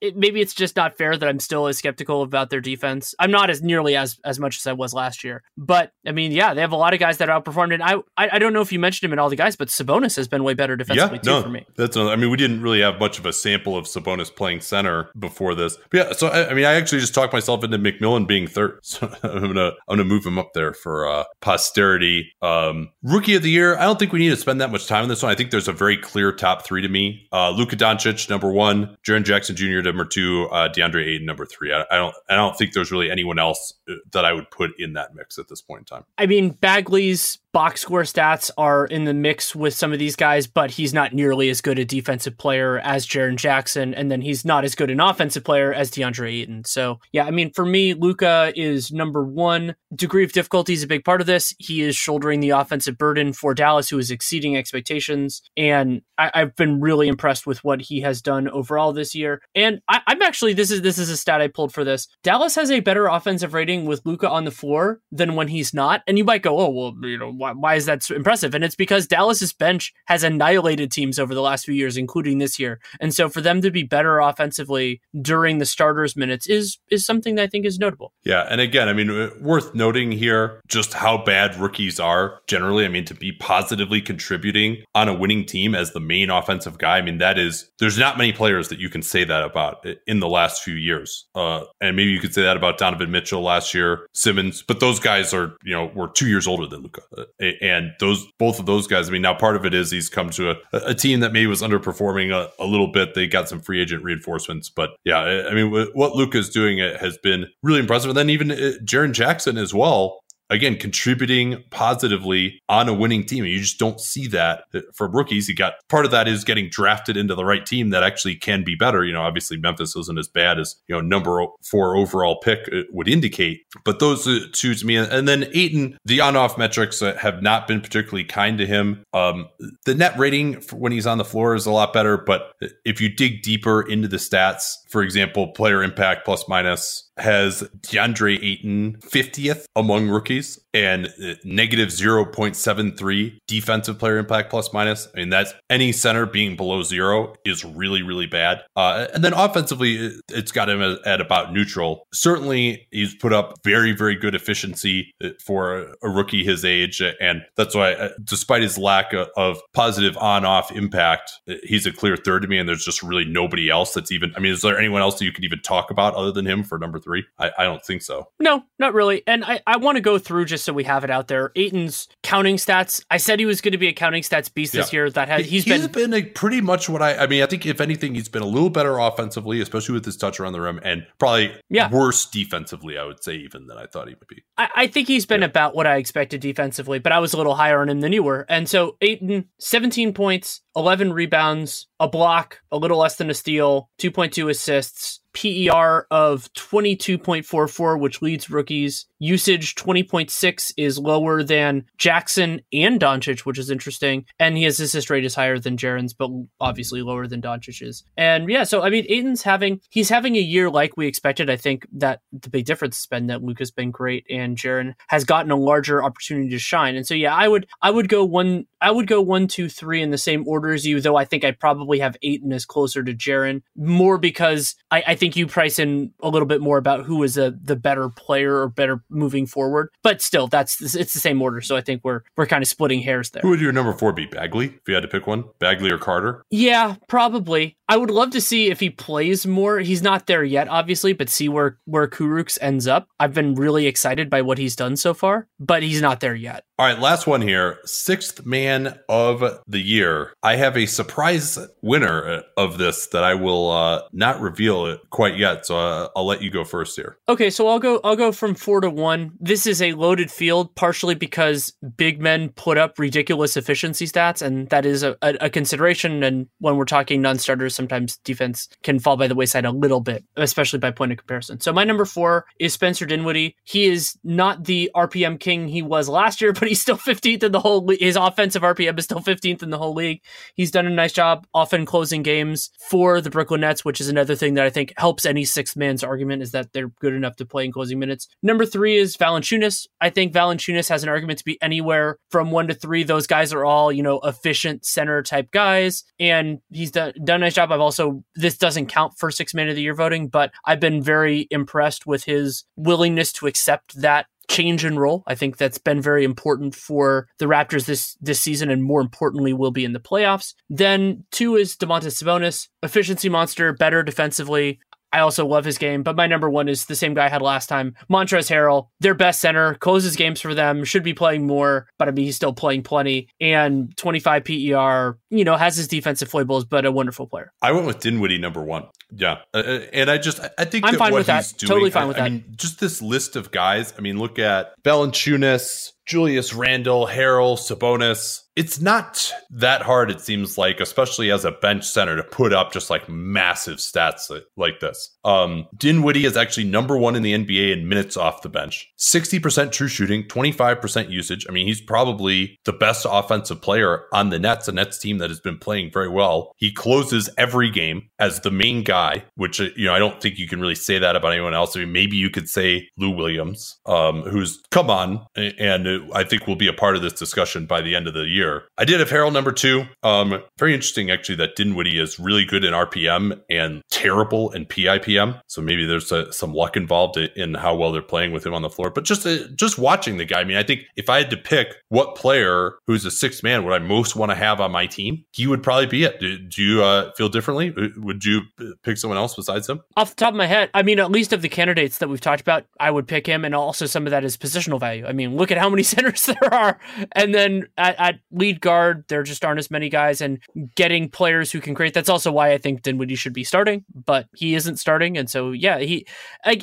it, maybe it's just not fair that I'm still as skeptical about their defense. I'm not as nearly as as much as I was last year, but I mean, yeah, they have a lot of guys that outperformed. And I I, I don't know if you mentioned him in all the guys, but Sabonis has been way better defensively yeah, no, for me. That's another, I mean, we didn't really have much of a sample of Sabonis playing center before this. But yeah, so I, I, mean, I actually just talked myself into McMillan being third, so I'm gonna I'm gonna move him up there for uh, posterity. Um, rookie of the year. I don't think we need to spend that much time on this one. I think there's a very clear top three to me. Uh, Luka Doncic number one, Jaren Jackson Jr. number two uh, DeAndre Ayton number three. I, I, don't I don't think there's really anyone else uh, that I would put in that mix at this point in time. I mean, Bagley's box score stats are in the mix with some of these guys, but he's not nearly as good a defensive player as Jaren Jackson, and then he's not as good an offensive player as DeAndre Ayton. So yeah, I mean, for me, Luka is number one. Degree of difficulty is a big part of this. He is shouldering the offensive burden for Dallas, who is exceeding expectations, and I, have been really impressed with what he has done overall this year. And I, I'm actually this is this is a stat I pulled for this. Dallas has a better offensive rating with Luka on the floor than when he's not. And you might go, oh well, you know why, why is that so impressive? And it's because Dallas's bench has annihilated teams over the last few years, including this year. And so for them to be better offensively during the starters' minutes is is something that I think is notable. Yeah, and again, I mean, uh, worth noting here just how bad rookies are generally. I mean, to be positively contributing on a winning team as the main offensive guy. I mean, that is there's not many players that you can say that about in the last few years. Uh, and maybe you could say that about Donovan Mitchell last year, Simmons, but those guys are you know were two years older than Luka. Uh, and those both of those guys. I mean, now part of it is he's come to a, a team that maybe was underperforming a, a, little bit. They got some free agent reinforcements, but yeah, I mean, what Luka's doing it has been really impressive. And then even uh, Jaren Jackson as well again contributing positively on a winning team. You just don't see that for rookies. You got part of that is getting drafted into the right team that actually can be better. You know, obviously Memphis isn't as bad as you know number four overall pick uh, would indicate, but those two to me, and then Ayton, the on-off metrics have not been particularly kind to him. Um, the net rating when he's on the floor is a lot better, but if you dig deeper into the stats, for example, player impact plus minus has DeAndre Ayton 50th among rookies and negative 0.73 defensive player impact plus minus. I mean, that's any center being below zero is really, really bad. Uh, and then offensively, it's got him at about neutral. Certainly, he's put up very, very good efficiency for a rookie his age. And that's why, uh, despite his lack of positive on off impact, he's a clear third to me. And there's just really nobody else that's even, I mean, is there anyone else that you could even talk about other than him for number three? I, I don't think so. No, not really. And I, I want to go through just so we have it out there. Ayton's counting stats. I said he was going to be a counting stats beast yeah. this year. That has he's, he's been been pretty much what I. I mean, I think if anything, he's been a little better offensively, especially with his touch around the rim, and probably yeah. worse defensively. I would say even than I thought he would be. I, I think he's been yeah. about what I expected defensively, but I was a little higher on him than you were. And so Ayton, seventeen points, eleven rebounds, a block, a little less than a steal, two point two assists. PER of 22.44, which leads rookies. Usage 20.6 is lower than Jackson and Doncic, which is interesting. And his assist rate is higher than Jaren's, but obviously lower than Doncic's. And yeah, so I mean, Ayton's having he's having a year like we expected. I think that the big difference has been that Luka's been great and Jaren has gotten a larger opportunity to shine. And so yeah, I would I would go one I would go one, two, three in the same order as you, though I think I probably have Ayton as closer to Jaren, more because I, I think think you price in a little bit more about who is a, the better player or better moving forward. But still, that's it's the same order. So I think we're we're kind of splitting hairs there. Who would your number four be? Bagley, if you had to pick one, Bagley or Carter? Yeah, probably. I would love to see if he plays more. He's not there yet, obviously, but see where where Kurucs ends up. I've been really excited by what he's done so far, but he's not there yet. All right, last one here. Sixth man man of the year, I have a surprise winner of this that I will uh, not reveal it quite yet. So uh, I'll let you go first here. Okay, so I'll go. I'll go from four to one. This is a loaded field, partially because big men put up ridiculous efficiency stats, and that is a, a, a consideration. And when we're talking non-starters, sometimes defense can fall by the wayside a little bit, especially by point of comparison. So my number four is Spencer Dinwiddie. He is not the RPM king he was last year, but he's still 15th in the whole. Le- his offensive RPM is still 15th in the whole league. He's done a nice job often closing games for the Brooklyn Nets, which is another thing that I think helps any six man's argument is that they're good enough to play in closing minutes. Number three is Valanciunas. I think Valanciunas has an argument to be anywhere from one to three. Those guys are all you know efficient center type guys, and he's done, done a nice job. I've also this doesn't count for six man of the year voting, but I've been very impressed with his willingness to accept that change in role. I think that's been very important for the Raptors this this season, and more importantly, will be in the playoffs. Then two is Domantas Sabonis, efficiency monster, better defensively. I also love his game, but my number one is the same guy I had last time. Montrezl Harrell, their best center, closes games for them, should be playing more, but I mean, he's still playing plenty. And 25 PER, you know, has his defensive foibles, but a wonderful player. I went with Dinwiddie number one. Yeah. Uh, and I just, I think I'm fine with that. Doing, totally fine with I, that. I mean, just this list of guys. I mean, look at Valanciunas, Julius Randle, Harrell, Sabonis. It's not that hard, it seems like, especially as a bench center, to put up just like massive stats like this. Um, Dinwiddie is actually number one in the NBA in minutes off the bench. 60% true shooting, 25% usage. I mean, he's probably the best offensive player on the Nets, a Nets team that has been playing very well. He closes every game as the main guy, which, you know, I don't think you can really say that about anyone else. I mean, maybe you could say Lou Williams, um, who's come on and I think will be a part of this discussion by the end of the year. I did have Harrell number two. Um, very interesting actually that Dinwiddie is really good in RPM and terrible in PIPM. So maybe there's a, some luck involved in how well they're playing with him on the floor. But just uh, just watching the guy, I mean, I think if I had to pick what player who's a sixth man would I most want to have on my team, he would probably be it. Do, do you uh, feel differently? Would you pick someone else besides him? Off the top of my head, I mean, at least of the candidates that we've talked about, I would pick him, and also some of that is positional value. I mean, look at how many centers there are, and then at, at lead guard, there just aren't as many guys, and getting players who can create. That's also why I think Dinwiddie should be starting, but he isn't starting, and so yeah, he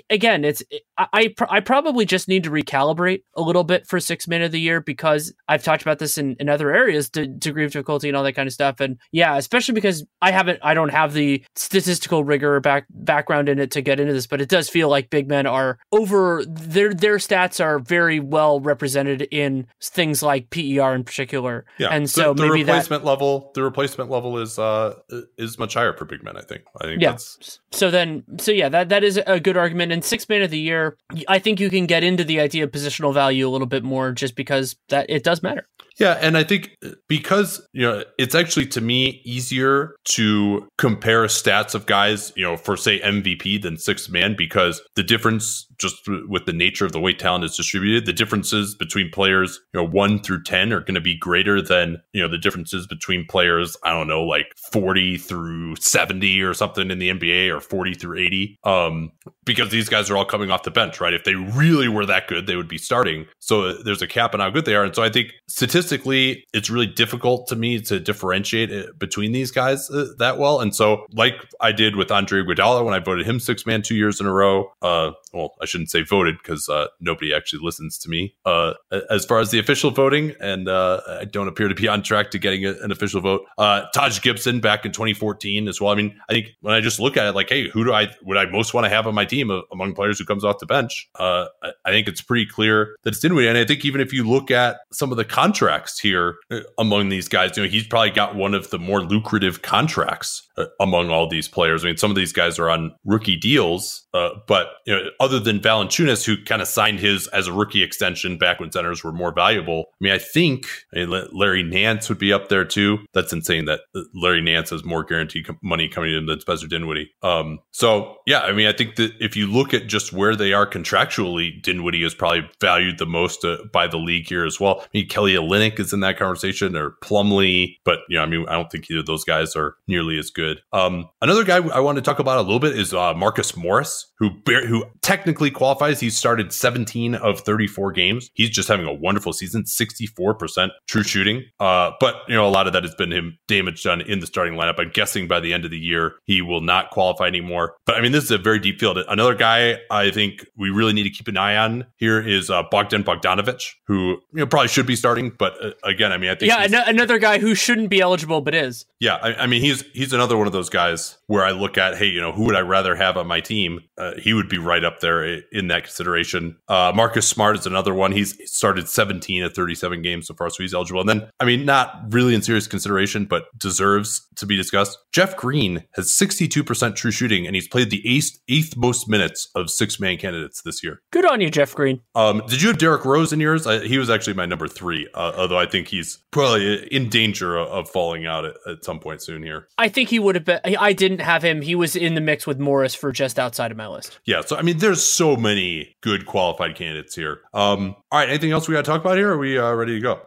again, it's I I, I probably just need to recalibrate a little bit for six man of the year because I've talked about this in, in other areas, to degree of difficulty and all that kind of stuff, and yeah, especially because I haven't, I don't have the statistical rigor back background in it to get into this, but it does feel like big men are over their their stats are very well represented in things like PER in particular. Yeah. And so the, the maybe replacement that, level, the replacement level is uh is much higher for big men. I think. I think yeah. That's... So then, so yeah, that that is a good argument. And six man of the year, I think you can get into the idea of positional value a little bit more, just because that it does matter. Yeah, and I think uh, because you know it's actually to me easier to compare stats of guys, you know, for say MVP than sixth man because the difference just with the nature of the way talent is distributed, the differences between players, you know, 1 through 10 are going to be greater than, you know, the differences between players, I don't know, like 40 through 70 or something in the NBA or 40 through 80. Um because these guys are all coming off the bench, right? If they really were that good, they would be starting. So there's a cap on how good they are. And so I think statistically, it's really difficult to me to differentiate between these guys uh, that well. And so, like I did with Andre Iguodala when I voted him six man two years in a row, uh, well, I shouldn't say voted because uh, nobody actually listens to me uh, as far as the official voting, and uh, I don't appear to be on track to getting a, an official vote. Uh, Taj Gibson back in 2014 as well. I mean, I think when I just look at it, like, hey, who do I would I most want to have on my team among players who comes off the bench? Uh, I think it's pretty clear that it's Dinwiddie, and I think even if you look at some of the contracts here uh, among these guys, you know, he's probably got one of the more lucrative contracts among all these players. I mean, some of these guys are on rookie deals, but you know other than Valanciunas, who kind of signed his as a rookie extension back when centers were more valuable. I mean, I think I mean, Larry Nance would be up there too. That's insane that Larry Nance has more guaranteed money coming in than Spencer Dinwiddie. Um, so yeah, I mean, I think that if you look at just where they are contractually, Dinwiddie is probably valued the most uh, by the league here as well. I mean, Kelly Olynyk is in that conversation or Plumlee, but you know, I mean, I don't think either of those guys are nearly as good good. Um, another guy I want to talk about a little bit is uh, Marcus Morris, who who technically qualifies. He started 17 of 34 games. He's just having a wonderful season, 64% true shooting. Uh, but you know, a lot of that has been him damage done in the starting lineup. I'm guessing by the end of the year he will not qualify anymore. But I mean, this is a very deep field. Another guy I think we really need to keep an eye on here is uh, Bogdan Bogdanovich, who you know probably should be starting, but uh, again, I mean, I think yeah, an- another guy who shouldn't be eligible but is. Yeah, I, I, mean, he's he's another one of those guys where I look at, hey, you know, who would I rather have on my team? Uh, he would be right up there in that consideration. Uh, Marcus Smart is another one. He's started 17 of 37 games so far, so he's eligible. And then, I mean, not really in serious consideration, but deserves to be discussed. Jeff Green has 62% true shooting, and he's played the eighth, eighth most minutes of six man candidates this year. Good on you, Jeff Green. Um, did you have Derrick Rose in yours? I, he was actually my number three, uh, although I think he's probably in danger of, of falling out at, at, some point soon here. I think he would have been. I didn't have him. He was in the mix with Morris for just outside of my list. Yeah. So, I mean, there's so many good qualified candidates here. Um, all right. Anything else we got to talk about here? are we uh, ready to go?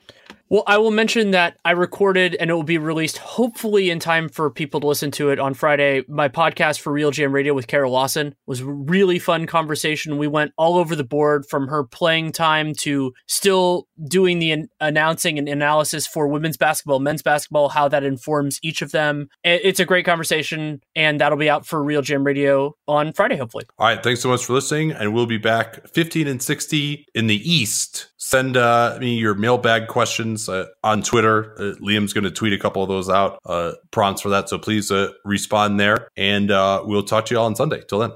Well, I will mention that I recorded and it will be released hopefully in time for people to listen to it on Friday. My podcast for RealGM Radio with Kara Lawson was really fun conversation. We went all over the board from her playing time to still doing the an- announcing and analysis for women's basketball, men's basketball, how that informs each of them. It's a great conversation and that'll be out for RealGM Radio on Friday, hopefully. All right. Thanks so much for listening. And we'll be back 15 and 60 in the East. Send uh, me your mailbag questions questions uh, on Twitter. Uh, Liam's going to tweet a couple of those out, uh, prompts for that. So please uh, respond there, and uh, we'll talk to you all on Sunday. Till then.